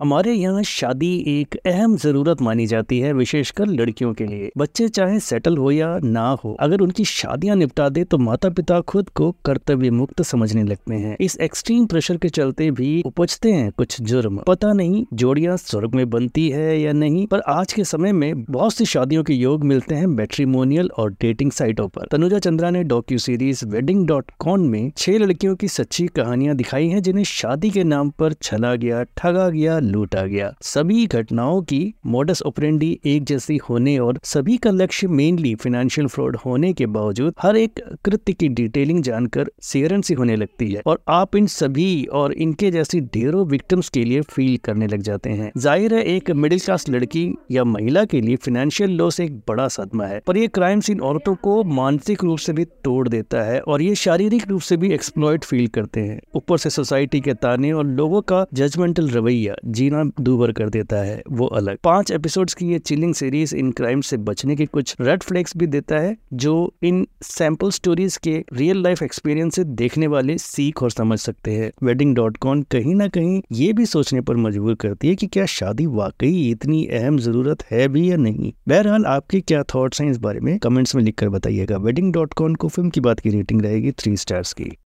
हमारे यहाँ शादी एक अहम ज़रूरत मानी जाती है, विशेषकर लड़कियों के लिए। बच्चे चाहे सेटल हो या ना हो, अगर उनकी शादियाँ निपटा दे तो माता पिता खुद को कर्तव्य मुक्त समझने लगते हैं। इस एक्सट्रीम प्रेशर के चलते भी उपजते हैं कुछ जुर्म। पता नहीं जोड़ियाँ स्वर्ग में बनती है या नहीं, पर आज के समय में बहुत सी शादियों के योग मिलते हैं मेट्रीमोनियल और डेटिंग साइटों पर। तनुजा चंद्रा ने docu series wedding dot com में छह लड़कियों की सच्ची कहानियाँ दिखाई है, जिन्हें शादी के नाम पर छला गया, ठगा गया लूटा गया। सभी घटनाओं की मोडस ओपरेंडी एक जैसी होने और सभी का लक्ष्य मेनली फाइनेंशियल फ्रॉड होने के बावजूद हर एक कृत्य की डिटेलिंग जानकर सेरन सी होने लगती है और आप इन सभी और इनके जैसी ढेरों विक्टिम्स के लिए फील करने लग जाते हैं। ज़ाहिर है, एक मिडिल क्लास लड़की या महिला के लिए फाइनेंशियल लॉस एक बड़ा सदमा है, पर यह क्राइम सीन औरतों को मानसिक रूप से भी तोड़ देता है और ये शारीरिक रूप से भी एक्सप्लॉयट फील करते हैं। ऊपर से सोसाइटी के ताने और लोगों का जजमेंटल रवैया जीना दूबर कर देता है, वो अलग। पाँच एपिसोड्स की ये चिलिंग सीरीज़ इन क्राइम से बचने के कुछ रेड फ्लैग्स भी देता है, जो इन सैंपल स्टोरीज के रियल लाइफ एक्सपीरियंस से देखने वाले सीख और समझ सकते हैं। वेडिंग डॉट कॉम कहीं ना कहीं ये भी सोचने पर मजबूर करती है कि क्या शादी वाकई इतनी अहम ज़रूरत है भी या नहीं। बहरहाल, आपके क्या थॉट्स हैं इस बारे में? कमेंट्स में लिखकर बताइएगा। वेडिंग डॉट कॉम को फ़िल्म की बात की रेटिंग रहेगी थ्री स्टार्स की।